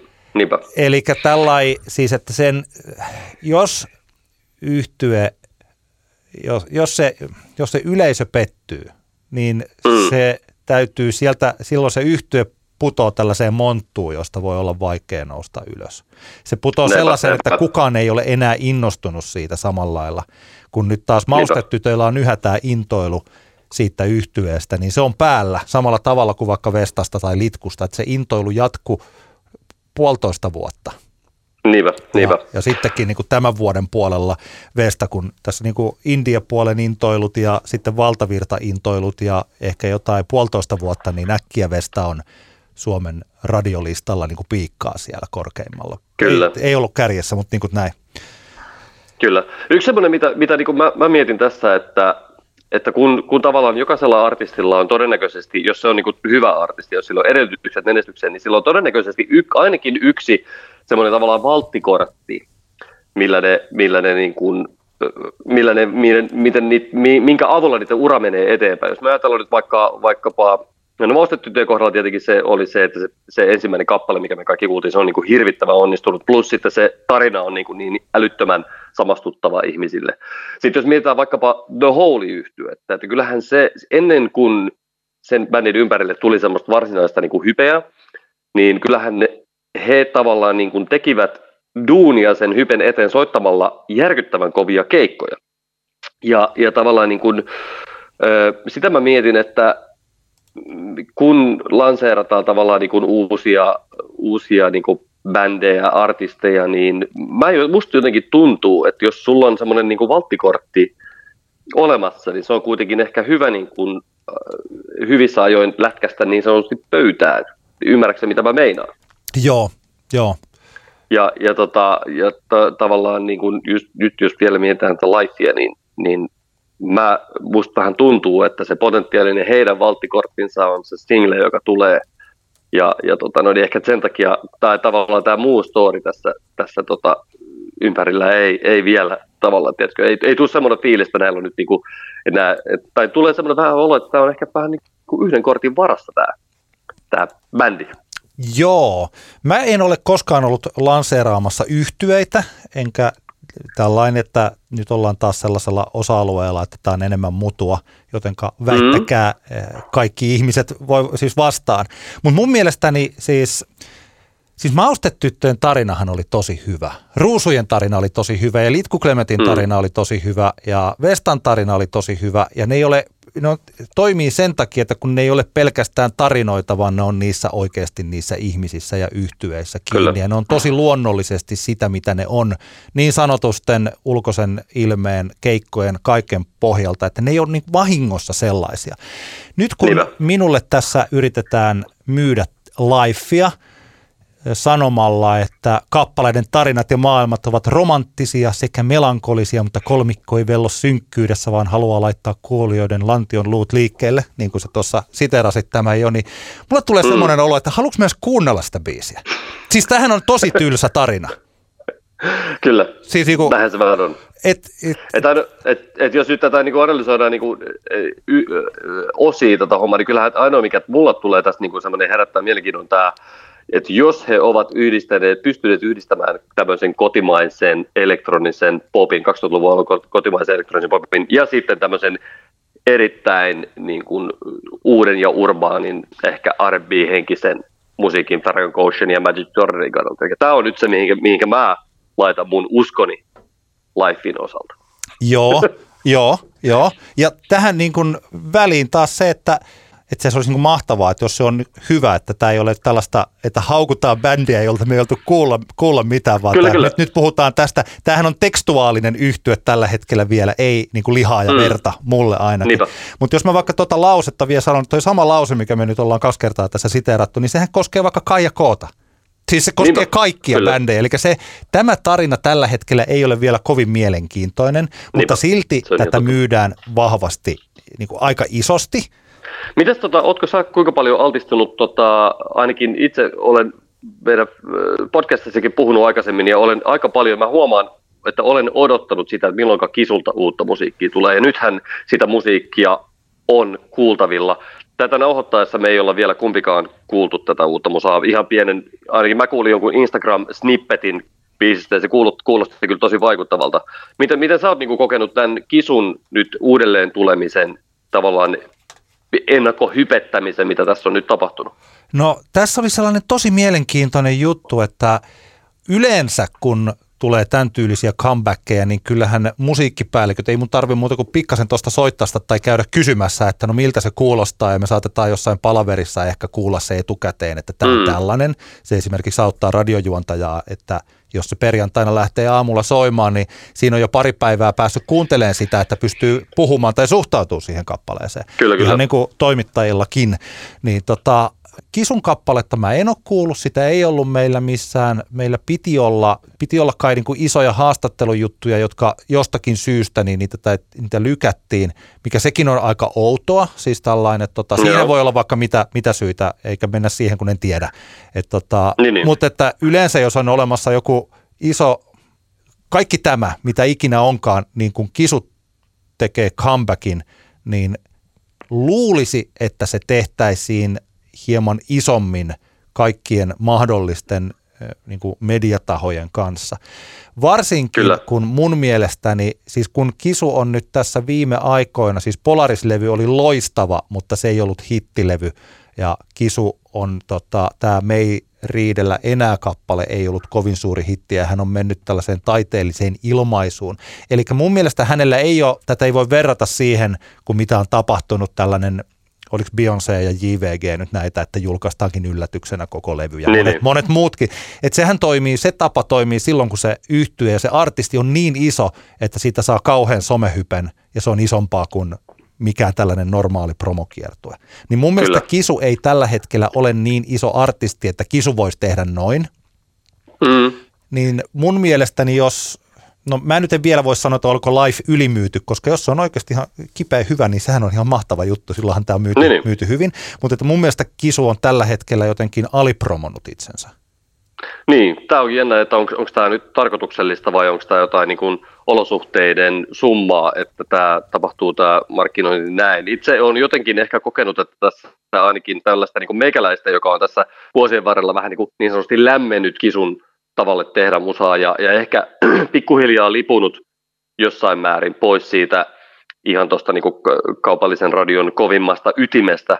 Eli tällai, siis että sen, jos yhtye jos, jos, se, jos se yleisö pettyy, niin mm. se täytyy sieltä, silloin se yhtyö putoo tällaiseen monttuun, josta voi olla vaikea nousta ylös. Se putoo sellaisen, että kukaan ei ole enää innostunut siitä samalla lailla, kun nyt taas maustetytöillä on yhä tämä intoilu siitä yhtyeestä, niin se on päällä samalla tavalla kuin vaikka Vestasta tai Litkusta, että se intoilu jatkuu puolitoista vuotta – Niinpä, niinpä. Ja, ja sittenkin niin kuin tämän vuoden puolella Vesta, kun tässä niin kuin India-puolen intoilut ja sitten valtavirta-intoilut ja ehkä jotain puolitoista vuotta, niin äkkiä Vesta on Suomen radiolistalla niin kuin piikkaa siellä korkeimmalla. Kyllä. Ei, ei ollut kärjessä, mutta niin kuin näin. Kyllä. Yksi semmoinen, mitä, mitä niin kuin mä, mä mietin tässä, että, että kun, kun tavallaan jokaisella artistilla on todennäköisesti, jos se on niin kuin hyvä artisti, jos sillä on edellytykset menestykseen, niin sillä on todennäköisesti y, ainakin yksi semmoinen tavallaan valttikortti, millä ne, millä ne niin kuin, millä ne, miten, miten minkä avulla niiden ura menee eteenpäin. Jos me ajatellaan nyt vaikka, vaikkapa, no Maustetyttöjen kohdalla tietenkin se oli se, että se, se ensimmäinen kappale, mikä me kaikki kuultiin, se on niin kuin hirvittävän onnistunut, plus sitten se tarina on niin, kuin niin älyttömän samastuttava ihmisille. Sitten jos mietitään vaikkapa The Holy yhtyä, että kyllähän se ennen kuin sen bändin ympärille tuli semmoista varsinaista niin kuin hypeä, niin kyllähän ne he tavallaan niin kuin tekivät duunia sen hypen eteen soittamalla järkyttävän kovia keikkoja. Ja, ja tavallaan niin kuin, sitä mä mietin, että kun lanseerataan tavallaan niin kuin uusia, uusia niin kuin bändejä, artisteja, niin mä, musta jotenkin tuntuu, että jos sulla on semmoinen niin kuin valttikortti olemassa, niin se on kuitenkin ehkä hyvä niin kuin, hyvissä ajoin lätkästä niin sanotusti pöytään. Ymmärrätkö mitä mä meinaan? Joo, joo. Ja, ja, tota, ja ta, tavallaan niin kun just, nyt jos vielä mietitään tätä lifea, niin, niin mä, musta vähän tuntuu, että se potentiaalinen heidän valttikorttinsa on se single, joka tulee. Ja, ja tota, no, niin ehkä sen takia, tai tavallaan tämä muu story tässä, tässä tota, ympärillä ei, ei vielä tavallaan, tiedätkö, ei, ei tule semmoinen fiilis, että näillä on nyt niinku, enää, tai tulee semmoinen vähän olo, että tämä on ehkä vähän niin kuin yhden kortin varassa tämä, tämä bändi. Joo, mä en ole koskaan ollut lanseeraamassa yhtyeitä, enkä tällainen, että nyt ollaan taas sellaisella osa-alueella, että tämä on enemmän mutua, jotenka väittäkää mm. kaikki ihmiset voi siis vastaan. Mutta mun mielestäni siis, siis Maustetyttöjen tarinahan oli tosi hyvä. Ruusujen tarina oli tosi hyvä ja Litku Clementin mm. tarina mm. oli tosi hyvä ja Vestan tarina oli tosi hyvä ja ne ei ole ne toimii sen takia, että kun ne ei ole pelkästään tarinoita, vaan ne on niissä oikeasti niissä ihmisissä ja yhtyeissä kiinni. Kyllä. Ja ne on tosi luonnollisesti sitä, mitä ne on niin sanotusten ulkoisen ilmeen, keikkojen, kaiken pohjalta, että ne ei ole niin vahingossa sellaisia. Nyt kun Niinpä. minulle tässä yritetään myydä lifea – sanomalla, että kappaleiden tarinat ja maailmat ovat romanttisia sekä melankolisia, mutta kolmikko ei vello synkkyydessä, vaan haluaa laittaa kuolijoiden lantion luut liikkeelle, niin kuin sä tuossa siterasit tämä jo, niin mulle tulee mm. semmoinen olo, että haluatko myös kuunnella sitä biisiä? Siis tähän on tosi tylsä tarina. Kyllä, siis niinku, näinhän se vähän on. Et, et, et, et, et jos nyt tätä niinku analysoidaan niinku, y, osia tätä hommaa, niin kyllähän ainoa, mikä mulla tulee tässä niinku semmoinen herättää mielenkiinnon tämä että jos he ovat yhdistäneet, pystyneet yhdistämään tämmöisen kotimaisen elektronisen popin, 2000-luvun alun kotimaisen elektronisen popin, ja sitten tämmöisen erittäin niin kuin, uuden ja urbaanin, ehkä R&B-henkisen musiikin Farragon Ocean ja Magic Jordanin kannalta. Tämä on nyt se, mihinkä, mihinkä mä laitan mun uskoni Lifein osalta. Joo, joo, joo. Ja tähän niin kuin väliin taas se, että että se olisi niin mahtavaa, että jos se on hyvä, että tämä ei ole tällaista, että haukutaan bändiä, jolta me ei oltu kuulla, kuulla mitään, vaan kyllä, tämä, kyllä. Nyt, nyt puhutaan tästä. Tämähän on tekstuaalinen yhtye tällä hetkellä vielä, ei niin kuin lihaa ja mm. verta, mulle ainakin. Mutta jos mä vaikka tuota lausetta vielä sanon, toi sama lause, mikä me nyt ollaan kaksi kertaa tässä siteerattu, niin sehän koskee vaikka Kaija Koota. Siis se koskee Niinpä. kaikkia Kyllä. bändejä. Eli se, tämä tarina tällä hetkellä ei ole vielä kovin mielenkiintoinen, Niinpä. mutta silti tätä myydään vahvasti niin kuin aika isosti – Mites tota, ootko sä kuinka paljon altistunut, tota, ainakin itse olen meidän podcastissakin puhunut aikaisemmin ja olen aika paljon, mä huomaan, että olen odottanut sitä, että milloin kisulta uutta musiikkia tulee ja nythän sitä musiikkia on kuultavilla. Tätä nauhoittaessa me ei olla vielä kumpikaan kuultu tätä uutta musaa. Ihan pienen, ainakin mä kuulin jonkun Instagram-snippetin biisistä ja se kuulosti kyllä tosi vaikuttavalta. Miten, miten sä oot niin kokenut tämän kisun nyt uudelleen tulemisen tavallaan ennakkohypettämisen, mitä tässä on nyt tapahtunut? No tässä oli sellainen tosi mielenkiintoinen juttu, että yleensä kun tulee tämän tyylisiä comebackkejä, niin kyllähän musiikkipäälliköt, ei mun tarvi muuta kuin pikkasen tuosta soittasta tai käydä kysymässä, että no miltä se kuulostaa ja me saatetaan jossain palaverissa ehkä kuulla se etukäteen, että tämä mm. tällainen. Se esimerkiksi auttaa radiojuontajaa, että jos se perjantaina lähtee aamulla soimaan, niin siinä on jo pari päivää päässyt kuuntelemaan sitä, että pystyy puhumaan tai suhtautuu siihen kappaleeseen. Kyllä, kyllä. Ihan niin kuin toimittajillakin. Niin tota, Kisun kappaletta mä en ole kuullut, sitä ei ollut meillä missään. Meillä piti olla, piti olla kai niin kuin isoja haastattelujuttuja, jotka jostakin syystä niin niitä, niitä lykättiin, mikä sekin on aika outoa. Siis tällainen, että tota, siinä voi olla vaikka mitä, mitä syitä, eikä mennä siihen, kun en tiedä. Et tota, niin, niin. Mutta että yleensä, jos on olemassa joku iso, kaikki tämä, mitä ikinä onkaan, niin kun kisut tekee comebackin, niin luulisi, että se tehtäisiin hieman isommin kaikkien mahdollisten niin kuin mediatahojen kanssa. Varsinkin Kyllä. kun mun mielestäni, siis kun Kisu on nyt tässä viime aikoina, siis Polaris-levy oli loistava, mutta se ei ollut hittilevy ja Kisu on, tota, tämä Mei riidellä enää kappale ei ollut kovin suuri hitti ja hän on mennyt tällaiseen taiteelliseen ilmaisuun. Eli mun mielestä hänellä ei ole, tätä ei voi verrata siihen, kun mitä on tapahtunut tällainen oliko Beyoncé ja JVG nyt näitä, että julkaistaankin yllätyksenä koko levy ja niin, monet, niin. monet muutkin. Että sehän toimii, se tapa toimii silloin, kun se yhtyy ja se artisti on niin iso, että siitä saa kauhean somehypen ja se on isompaa kuin mikään tällainen normaali promokiertue. Niin mun Kyllä. mielestä Kisu ei tällä hetkellä ole niin iso artisti, että Kisu voisi tehdä noin. Mm. Niin mun mielestäni, jos no mä nyt en vielä voi sanoa, että olko life ylimyyty, koska jos se on oikeasti ihan kipeä hyvä, niin sehän on ihan mahtava juttu, silloinhan tämä on myyty, niin, niin. myyty hyvin. Mutta että mun mielestä Kisu on tällä hetkellä jotenkin alipromonut itsensä. Niin, tämä on jännä, että onko, onko tämä nyt tarkoituksellista vai onko tämä jotain niin kuin olosuhteiden summaa, että tämä tapahtuu tämä markkinointi näin. Itse olen jotenkin ehkä kokenut, että tässä ainakin tällaista niin kuin meikäläistä, joka on tässä vuosien varrella vähän niin, kuin niin sanotusti lämmennyt kisun tavalle tehdä musaa ja, ja ehkä pikkuhiljaa lipunut jossain määrin pois siitä ihan tuosta niin kaupallisen radion kovimmasta ytimestä,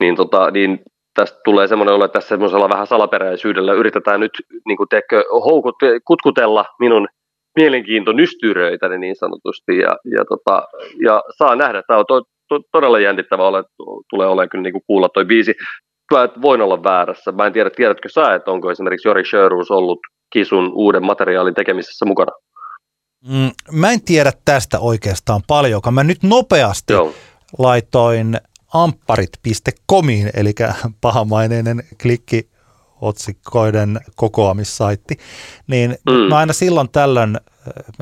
niin, tota, niin tästä tulee semmoinen olo, että tässä semmoisella vähän salaperäisyydellä yritetään nyt niin kuin teekö, houkut, kutkutella minun mielenkiinto nystyröitä niin sanotusti ja, ja, tota, ja saa nähdä, tämä on to, to, todella jännittävä ole, tulee olemaan kyllä niin kuin kuulla toi biisi. Mä voin olla väärässä. Mä en tiedä, tiedätkö sä, että onko esimerkiksi Jori Sjöruus ollut Kisun uuden materiaalin tekemisessä mukana? Mm, mä en tiedä tästä oikeastaan paljonkaan. Mä nyt nopeasti Joo. laitoin ampparit.comiin, eli pahamaineinen klikki otsikoiden kokoamissaitti, niin mm. mä aina silloin tällöin,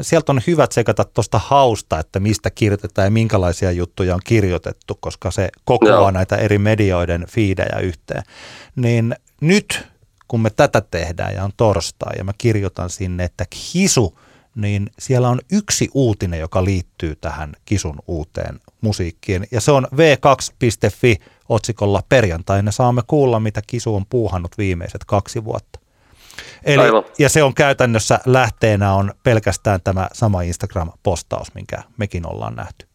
sieltä on hyvät sekata tuosta hausta, että mistä kirjoitetaan ja minkälaisia juttuja on kirjoitettu, koska se kokoaa Joo. näitä eri medioiden fiidejä yhteen. Niin nyt, kun me tätä tehdään ja on torstai ja mä kirjoitan sinne, että hisu, niin siellä on yksi uutinen, joka liittyy tähän kisun uuteen musiikkiin. Ja se on v2.fi otsikolla perjantaina saamme kuulla, mitä Kisu on puuhannut viimeiset kaksi vuotta. Eli, ja se on käytännössä lähteenä on pelkästään tämä sama Instagram-postaus, minkä mekin ollaan nähty.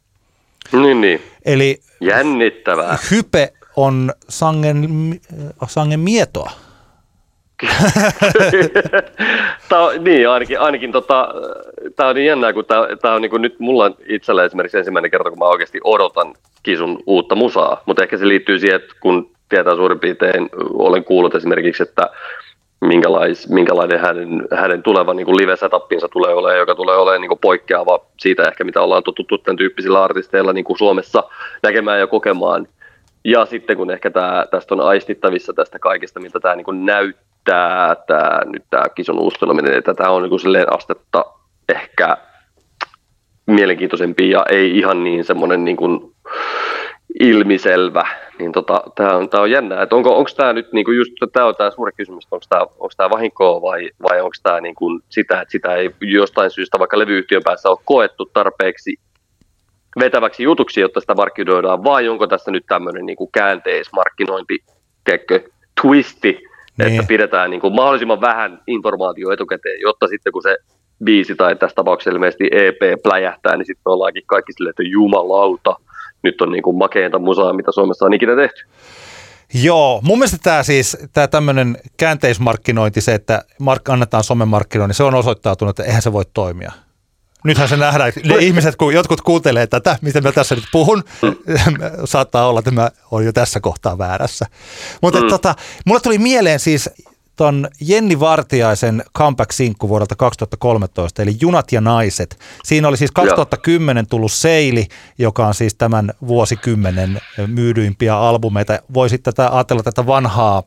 Niin, niin. Eli Jännittävää. hype on sangen, sangen mietoa. Tämä on, niin, ainakin, ainakin tota, tämä on niin jännää, kun tämä, tämä on niin kuin nyt mulla itsellä esimerkiksi ensimmäinen kerta, kun mä oikeasti odotan Kisun uutta musaa, mutta ehkä se liittyy siihen, että kun tietää suurin piirtein, olen kuullut esimerkiksi, että minkälais, minkälainen hänen, hänen tuleva niin live-setupinsa tulee olemaan, joka tulee olemaan niin kuin poikkeava siitä ehkä, mitä ollaan totuttu tämän tyyppisillä artisteilla niin kuin Suomessa näkemään ja kokemaan. Ja sitten kun ehkä tämä, tästä on aistittavissa tästä kaikesta, mitä tämä niin näyttää, tämä, nyt tämä kison uusteleminen, että tämä on niin astetta ehkä mielenkiintoisempi ja ei ihan niin semmoinen niin kuin ilmiselvä, niin tota, tämä on, tää on jännää, että onko onko tämä nyt niinku just, tämä on tämä suuri kysymys, onko tämä onko tää vahinkoa vai, vai onko tämä niinku sitä, että sitä ei jostain syystä vaikka levyyhtiön päässä ole koettu tarpeeksi vetäväksi jutuksi, jotta sitä markkinoidaan, vai onko tässä nyt tämmöinen niinku käänteismarkkinointi, teekö, twisti, niin. että pidetään niinku mahdollisimman vähän informaatio etukäteen, jotta sitten kun se biisi tai tässä tapauksessa ilmeisesti EP pläjähtää, niin sitten me ollaankin kaikki silleen, että jumalauta, nyt on niin kuin makeinta musaa, mitä Suomessa on ikinä tehty. Joo, mun mielestä tämä siis, tämä tämmöinen käänteismarkkinointi, se, että mark- annetaan somemarkkinointi, se on osoittautunut, että eihän se voi toimia. Nythän se nähdään, ne ihmiset, kun jotkut kuuntelee tätä, mitä mä tässä nyt puhun, mm. saattaa olla, että mä olen jo tässä kohtaa väärässä. Mutta mm. tota, mulle tuli mieleen siis ton Jenni Vartiaisen comeback-sinkku vuodelta 2013, eli Junat ja naiset. Siinä oli siis 2010 tullut Seili, joka on siis tämän vuosikymmenen myydyimpiä albumeita. Voisi tätä ajatella tätä vanhaa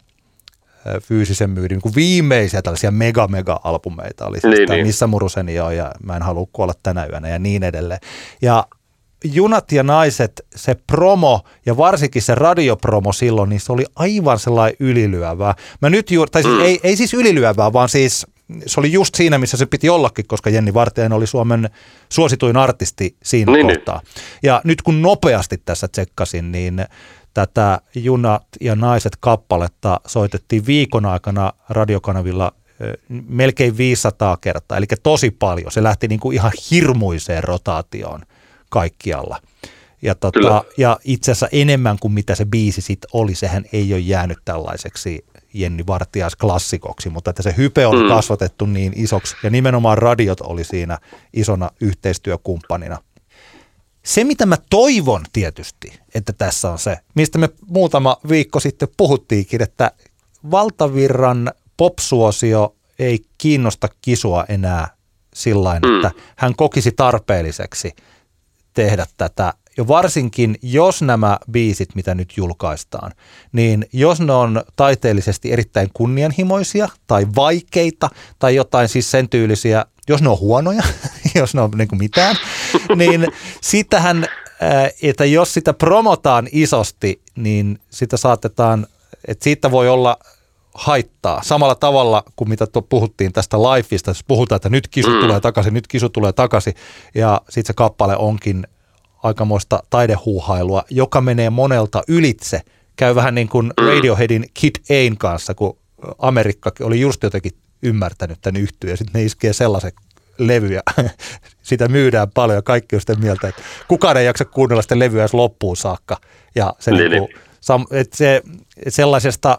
fyysisen myydin niin viimeisiä tällaisia mega-mega-albumeita oli siis niin, niin. Missä muruseni on ja Mä en halua kuolla tänä yönä ja niin edelleen. Ja Junat ja naiset, se promo ja varsinkin se radiopromo silloin, niin se oli aivan sellainen ylilyövää. Mä nyt juuri, tai siis mm. ei, ei siis ylilyövää, vaan siis se oli just siinä, missä se piti ollakin, koska Jenni Vartijainen oli Suomen suosituin artisti siinä niin, niin. kohtaa. Niin. Ja nyt kun nopeasti tässä tsekkasin, niin tätä Junat ja naiset kappaletta soitettiin viikon aikana radiokanavilla melkein 500 kertaa, eli tosi paljon. Se lähti niin kuin ihan hirmuiseen rotaatioon kaikkialla. Ja, tota, ja itse asiassa enemmän kuin mitä se biisi sitten oli, sehän ei ole jäänyt tällaiseksi Jenni Vartias klassikoksi, mutta että se hype oli mm. kasvatettu niin isoksi ja nimenomaan radiot oli siinä isona yhteistyökumppanina. Se, mitä mä toivon tietysti, että tässä on se, mistä me muutama viikko sitten puhuttiinkin, että valtavirran popsuosio ei kiinnosta kisua enää sillä mm. että hän kokisi tarpeelliseksi – tehdä tätä. Ja varsinkin, jos nämä biisit, mitä nyt julkaistaan, niin jos ne on taiteellisesti erittäin kunnianhimoisia tai vaikeita tai jotain siis sen tyylisiä, jos ne on huonoja, jos ne on niin kuin mitään, niin sitähän, äh, että jos sitä promotaan isosti, niin sitä saatetaan, että siitä voi olla haittaa. Samalla tavalla kuin mitä tuo puhuttiin tästä lifeista, jos puhutaan, että nyt kisu Mm. tulee takaisin, nyt kisu tulee takaisin, ja sitten se kappale onkin aikamoista taidehuuhailua, joka menee monelta ylitse. Käy vähän niin kuin Radioheadin Kid Ain kanssa, kun Amerikka oli just jotenkin ymmärtänyt tämän yhtyön, ja sitten ne iskee sellaisen levyjä. Sitä myydään paljon ja kaikki on sitä mieltä, että kukaan ei jaksa kuunnella sitä levyä edes loppuun saakka. Ja se, Niin, niin, niin. Sam, et se sellaisesta,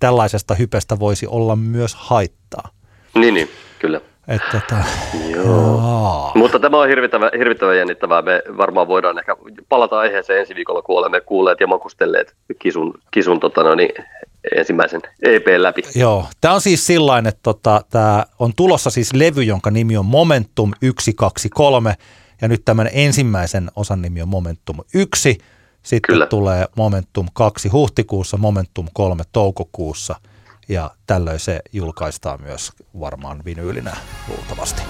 tällaisesta hypestä voisi olla myös haittaa. Niin, niin, kyllä. Et, tota, Joo. Mutta tämä on hirvittävän, hirvittävän jännittävää. Me varmaan voidaan ehkä palata aiheeseen ensi viikolla, kun olemme kuulleet ja makustelleet kisun, kisun tota, no niin, ensimmäisen EP läpi. Joo, tämä on siis sillain, että tota, tämä on tulossa siis levy, jonka nimi on Momentum 123, ja nyt tämän ensimmäisen osan nimi on Momentum 1, sitten Kyllä. tulee Momentum 2 huhtikuussa, Momentum 3 toukokuussa, ja tällöin se julkaistaan myös varmaan vinyylinä luultavasti.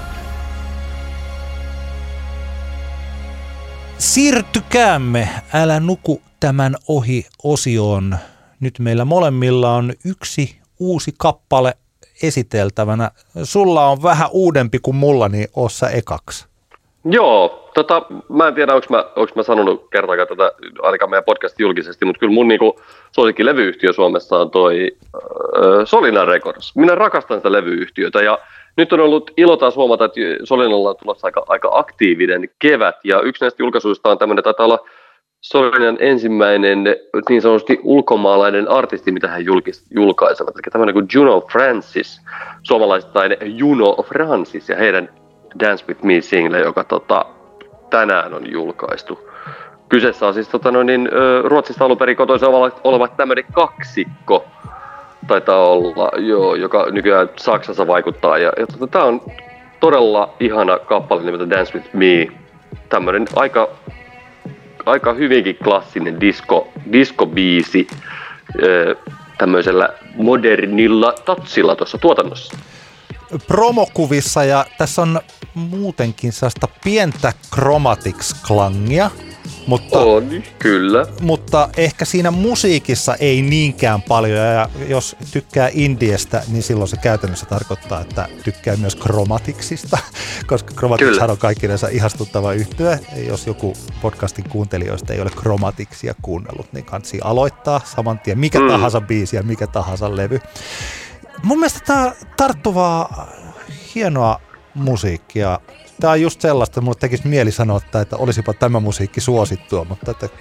Siirtykäämme Älä nuku tämän ohi osioon. Nyt meillä molemmilla on yksi uusi kappale esiteltävänä. Sulla on vähän uudempi kuin mulla, niin ossa ekaksi. Joo, tota, mä en tiedä, onko mä, onks mä sanonut kertaakaan tätä, ainakaan meidän podcast julkisesti, mutta kyllä mun niinku, suosikki levyyhtiö Suomessa on toi äh, Solina Records. Minä rakastan sitä levyyhtiötä ja nyt on ollut ilo taas huomata, että Solinalla on tulossa aika, aika aktiivinen kevät ja yksi näistä julkaisuista on tämmöinen, taitaa olla Solinan ensimmäinen niin sanotusti ulkomaalainen artisti, mitä hän julkis, julkaisevat, eli tämmöinen kuin Juno Francis, suomalaistain Juno Francis ja heidän Dance With Me single, joka tota, tänään on julkaistu. Kyseessä on siis tota, no, niin, Ruotsista alun perin kotoisin oleva, oleva tämmöinen kaksikko, taitaa olla, joo, joka nykyään Saksassa vaikuttaa. Ja, ja tota, tämä on todella ihana kappale nimeltä Dance With Me. Tämmöinen aika, aika hyvinkin klassinen disco, disco-biisi ö, tämmöisellä modernilla tatsilla tuossa tuotannossa. Promokuvissa ja tässä on muutenkin sellaista pientä chromatics-klangia, mutta On, kyllä. mutta ehkä siinä musiikissa ei niinkään paljon. Ja jos tykkää indiestä, niin silloin se käytännössä tarkoittaa, että tykkää myös Chromaticsista, koska Chromatics Kyllä. on kaikkinensa ihastuttava yhtyö. Jos joku podcastin kuuntelijoista ei ole Chromaticsia kuunnellut, niin kansi aloittaa saman tien mikä Mm. tahansa biisi ja mikä tahansa levy. Mun mielestä tämä tarttuvaa, hienoa musiikkia. Tämä on just sellaista, mulle tekisi mieli sanoa, että, olisipa tämä musiikki suosittua, mutta että...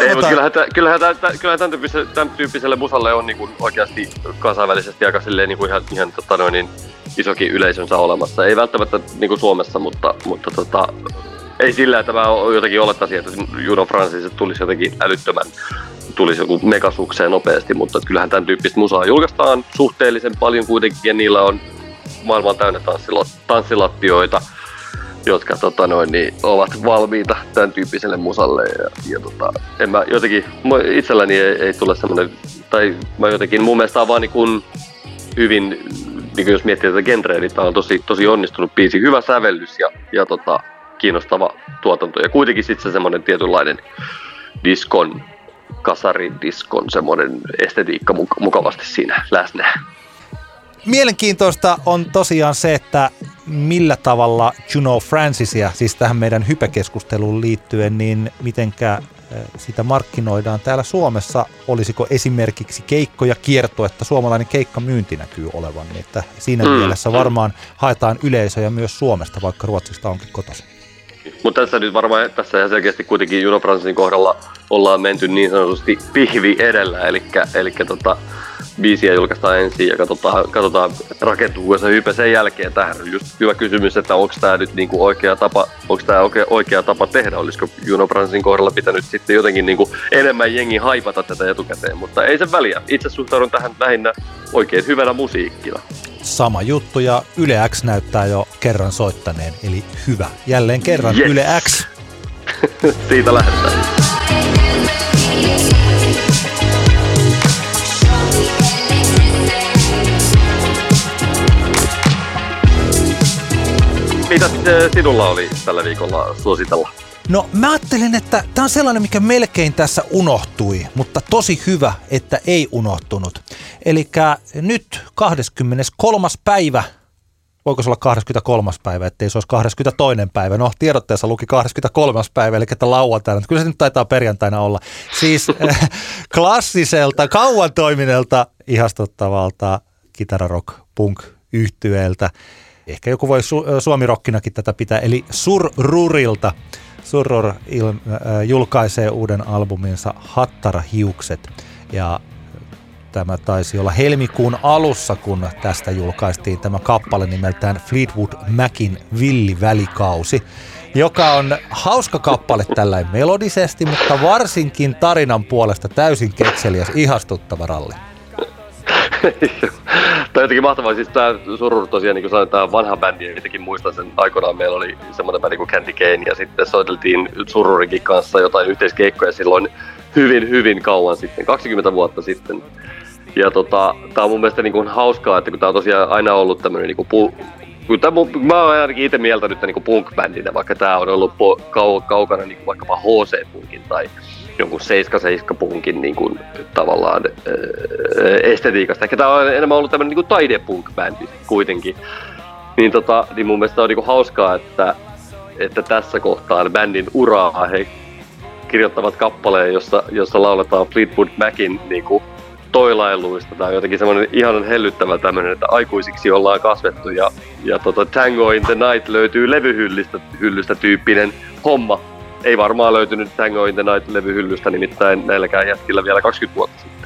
Ei, mutta kyllähän, tä- kyllähän, tä- tä- kyllähän tämän, tyyppiselle, tämän tyyppiselle musalle on niin kuin oikeasti kansainvälisesti aika silleen niin kuin ihan, ihan tota noin, niin isokin yleisönsä olemassa. Ei välttämättä niin kuin Suomessa, mutta, mutta tota, ei sillä, että mä jotenkin olettaisin, että Juno Francis tulisi jotenkin älyttömän, tulisi joku megasukseen nopeasti, mutta kyllähän tämän tyyppistä musaa julkaistaan suhteellisen paljon kuitenkin, ja niillä on maailman täynnä tanssila- tanssilattioita, jotka tota noin, niin, ovat valmiita tämän tyyppiselle musalle. Ja, ja tota, en mä jotenkin, itselläni ei, ei tule semmoinen, tai mä jotenkin, mun mielestä on vaan niin kuin hyvin, niin kuin jos miettii tätä genreä, niin tää on tosi, tosi onnistunut biisi, hyvä sävellys ja, ja tota, kiinnostava tuotanto. Ja kuitenkin sitten se semmoinen tietynlainen diskon, kasaridiskon semmoinen estetiikka muk- mukavasti siinä läsnä. Mielenkiintoista on tosiaan se, että millä tavalla Juno Francisia, siis tähän meidän hypekeskusteluun liittyen, niin mitenkä sitä markkinoidaan täällä Suomessa. Olisiko esimerkiksi keikkoja kierto, että suomalainen keikkamyynti näkyy olevan, niin että siinä Mm, mielessä varmaan haetaan yleisöjä myös Suomesta, vaikka Ruotsista onkin kotoisin. Mutta tässä nyt varmaan tässä ihan selkeästi kuitenkin Juno Francesin kohdalla ollaan menty niin sanotusti pihvi edellä, eli, eli tota, biisiä julkaistaan ensin ja katsotaan, katsotaan rakentuuko se hype sen jälkeen. Tähän on just hyvä kysymys, että onko tämä nyt niinku oikea tapa, onko tämä oikea, oikea tapa tehdä, olisiko Juno Francesin kohdalla pitänyt sitten jotenkin niinku enemmän jengi haipata tätä etukäteen, mutta ei se väliä. Itse suhtaudun tähän lähinnä oikein hyvänä musiikkina. Sama juttu ja Yle X näyttää jo kerran soittaneen, eli hyvä. Jälleen kerran Yes. Yle X. Siitä lähdetään. Mitä sinulla oli tällä viikolla suositella? No mä ajattelin, että tämä on sellainen, mikä melkein tässä unohtui, mutta tosi hyvä, että ei unohtunut. Eli nyt 23. päivä voiko se olla 23. päivä, ettei se olisi 22. päivä. No, tiedotteessa luki 23. päivä, eli että lauantaina. Kyllä se nyt taitaa perjantaina olla. Siis klassiselta, kauan toiminelta, ihastuttavalta kitararock punk yhtyeeltä. Ehkä joku voi su- suomirokkinakin tätä pitää, eli Surrurilta. Surrur il- äh, julkaisee uuden albuminsa Hattara hiukset. Ja Tämä taisi olla helmikuun alussa, kun tästä julkaistiin tämä kappale nimeltään Fleetwood Macin Villi-välikausi, joka on hauska kappale tällä melodisesti, mutta varsinkin tarinan puolesta täysin kekseliäs, ihastuttava ralli. Tämä on jotenkin mahtavaa. Siis tämä Surur tosiaan, niin kuin sanoin, tämä vanha bändi, ja jotenkin muistan sen aikoinaan, meillä oli semmoinen bändi kuin Candy Cane, ja sitten soiteltiin Sururikin kanssa jotain yhteiskeikkoja silloin hyvin, hyvin kauan sitten, 20 vuotta sitten. Ja tota, tää on mun mielestä niin kuin hauskaa, että kun tää on tosiaan aina ollut tämmönen niin kuin pu, kun mä oon ainakin itse mieltänyt niin punk-bändinä, vaikka tää on ollut kau, kaukana niin kuin vaikkapa HC-punkin tai jonkun 7-7-punkin niin kuin, tavallaan öö, estetiikasta. Ehkä tää on enemmän ollut tämmönen niin taidepunk-bändi kuitenkin. Niin, tota, niin mun mielestä on niin kuin hauskaa, että, että tässä kohtaa bändin uraa he kirjoittavat kappaleen, jossa, jossa lauletaan Fleetwood Macin niin kuin, toilailuista. Tämä on jotenkin semmoinen ihan hellyttävä tämmöinen, että aikuisiksi ollaan kasvettu ja, ja tota, Tango in the Night löytyy levyhyllystä hyllystä tyyppinen homma. Ei varmaan löytynyt Tango in the Night levyhyllystä nimittäin näilläkään jätkillä vielä 20 vuotta sitten.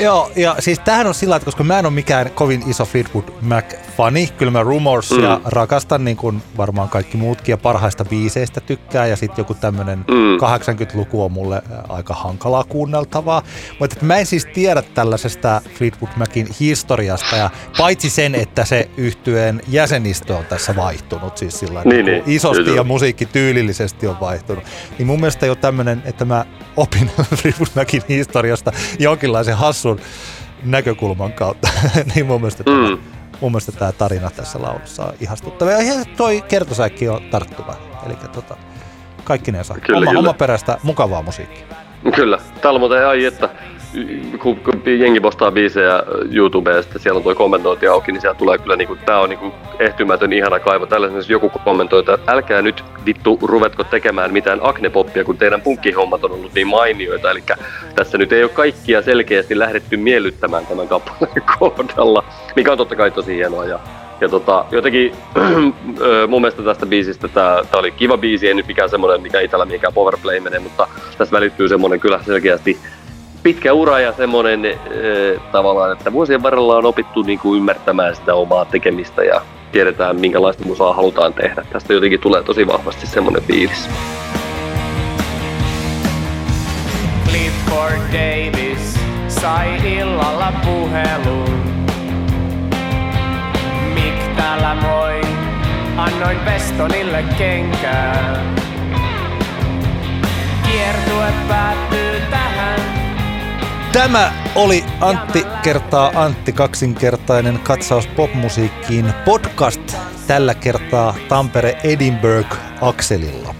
Joo, ja siis tämähän on sillä että koska mä en ole mikään kovin iso Fleetwood Mac-fani, kyllä mä Rumorsia mm. rakastan niin kuin varmaan kaikki muutkin ja parhaista biiseistä tykkää ja sitten joku tämmöinen mm. 80-luku on mulle aika hankalaa kuunneltavaa. Mutta mä en siis tiedä tällaisesta Fleetwood Macin historiasta ja paitsi sen, että se yhtyeen jäsenistö on tässä vaihtunut, siis sillä niin, niin, isosti kyllä. ja musiikki tyylillisesti on vaihtunut, niin mun mielestä jo tämmöinen, että mä opin Fleetwood Macin historiasta jonkinlaisen hassun näkökulman kautta. niin mun mielestä, mm. tämä, mun mielestä tämä tarina tässä laulussa on ihastuttava. Ja toi kertosäkki on tarttuva. Eli tota, kaikki ne saa. Kyllä, oma, kyllä. oma perästä mukavaa musiikkia. Kyllä. Täällä muuten ai, että kun, kun jengi postaa biisejä YouTubesta, siellä on tuo kommentointi auki, niin siellä tulee kyllä niinku, tää on niinku ehtymätön ihana kaivo. Tällä joku kommentoi, että älkää nyt vittu ruvetko tekemään mitään aknepoppia, kun teidän punkkihommat on ollut niin mainioita. Eli tässä nyt ei ole kaikkia selkeästi lähdetty miellyttämään tämän kappaleen kohdalla, mikä on totta kai tosi hienoa. Ja, ja tota, jotenkin mun mielestä tästä biisistä tää, tää oli kiva biisi, ei nyt mikään semmoinen, mikä itellä mikään powerplay menee, mutta tässä välittyy semmoinen kyllä selkeästi pitkä ura ja semmoinen äh, tavallaan, että vuosien varrella on opittu niin kuin ymmärtämään sitä omaa tekemistä ja tiedetään minkälaista musaa halutaan tehdä. Tästä jotenkin tulee tosi vahvasti semmoinen fiilis. Clifford Davis sai illalla puhelun. Mik täällä moi, annoin Vestonille kenkää. Kiertue päättyy Tämä oli Antti kertaa Antti kaksinkertainen katsaus popmusiikkiin podcast tällä kertaa Tampere Edinburgh akselilla.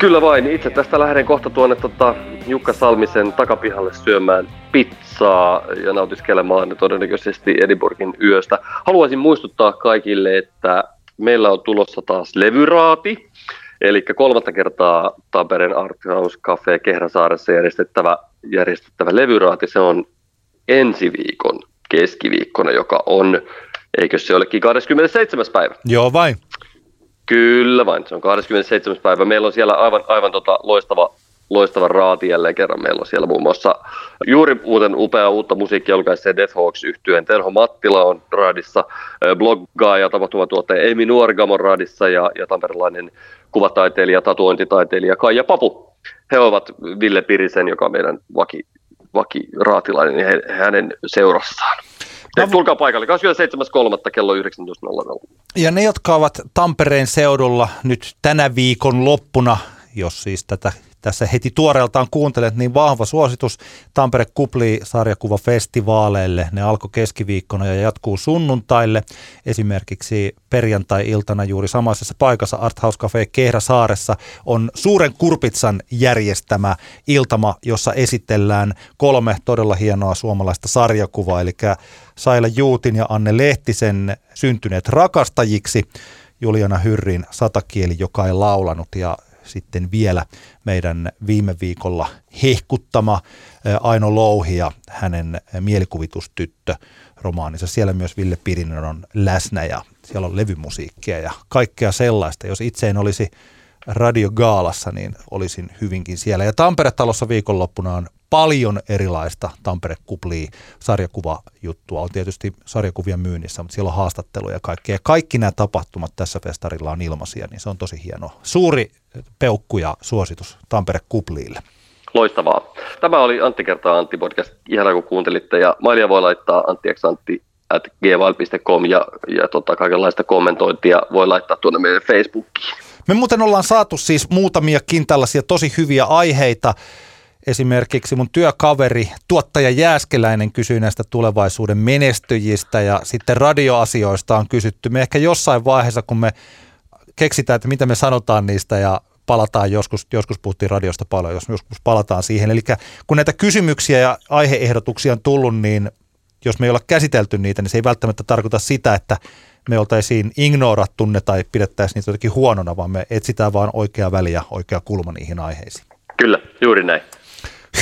Kyllä vain. Itse tästä lähden kohta tuonne tota, Jukka Salmisen takapihalle syömään pizzaa ja nautiskelemaan todennäköisesti Edinburghin yöstä. Haluaisin muistuttaa kaikille, että meillä on tulossa taas levyraati. Eli kolmatta kertaa Tampereen Art House Cafe Kehräsaaressa järjestettävä järjestettävä levyraati, se on ensi viikon keskiviikkona, joka on, eikö se olekin 27. päivä? Joo vain. Kyllä vain, se on 27. päivä. Meillä on siellä aivan, aivan tota loistava, loistava raati jälleen kerran. Meillä on siellä muun muassa juuri muuten upea uutta musiikkia julkaisee Death Hawks yhtyeen Terho Mattila on raadissa, bloggaa ja tapahtumatuottaja Emi Nuorgamon raadissa ja, ja tamperelainen kuvataiteilija, tatuointitaiteilija Kaija Papu he ovat Ville Pirisen, joka on meidän vaki, vakiraatilainen, niin he, hänen seurassaan. No, tulkaa paikalle 27.3. kello 19.00. Ja ne, jotka ovat Tampereen seudulla nyt tänä viikon loppuna, jos siis tätä tässä heti tuoreeltaan kuuntelet, niin vahva suositus Tampere Kupli sarjakuvafestivaaleille. Ne alkoi keskiviikkona ja jatkuu sunnuntaille. Esimerkiksi perjantai-iltana juuri samaisessa paikassa Art House Cafe Kehräsaaressa on Suuren Kurpitsan järjestämä iltama, jossa esitellään kolme todella hienoa suomalaista sarjakuvaa, eli Saila Juutin ja Anne Lehtisen syntyneet rakastajiksi, Juliana Hyrrin satakieli, joka ei laulanut ja sitten vielä meidän viime viikolla hehkuttama Aino Louhi ja hänen mielikuvitustyttö romaaninsa. Siellä myös Ville Pirinen on läsnä ja siellä on levymusiikkia ja kaikkea sellaista. Jos itse en olisi radiogaalassa, niin olisin hyvinkin siellä. Ja Tampere-talossa viikonloppuna on paljon erilaista Tampere Kuplia sarjakuvajuttua. On tietysti sarjakuvia myynnissä, mutta siellä on haastatteluja ja kaikkea. Kaikki nämä tapahtumat tässä festarilla on ilmaisia, niin se on tosi hienoa. Suuri peukku ja suositus Tampere Kupliille. Loistavaa. Tämä oli Antti kertaa Antti podcast. Ihan kun kuuntelitte. Ja mailia voi laittaa antti at gval.com ja, ja tota, kaikenlaista kommentointia voi laittaa tuonne meidän Facebookiin. Me muuten ollaan saatu siis muutamiakin tällaisia tosi hyviä aiheita. Esimerkiksi mun työkaveri, tuottaja Jääskeläinen kysyi näistä tulevaisuuden menestyjistä ja sitten radioasioista on kysytty. Me ehkä jossain vaiheessa, kun me keksitään, että mitä me sanotaan niistä ja palataan joskus, joskus puhuttiin radiosta paljon, jos joskus palataan siihen. Eli kun näitä kysymyksiä ja aiheehdotuksia on tullut, niin jos me ei olla käsitelty niitä, niin se ei välttämättä tarkoita sitä, että me oltaisiin ignorattu ne tai pidettäisiin niitä jotenkin huonona, vaan me etsitään vaan oikea väli ja oikea kulma niihin aiheisiin. Kyllä, juuri näin.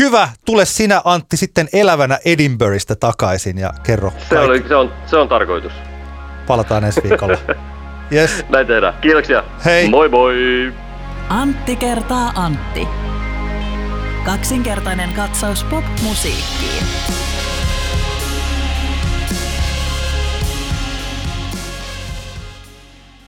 Hyvä, tule sinä Antti sitten elävänä Edinburghista takaisin ja kerro. Se, oli, se, on, se on tarkoitus. Palataan ensi viikolla. Yes. Näin tehdään. Kiitoksia. Hei. Moi moi. Antti kertaa Antti. Kaksinkertainen katsaus pop-musiikkiin.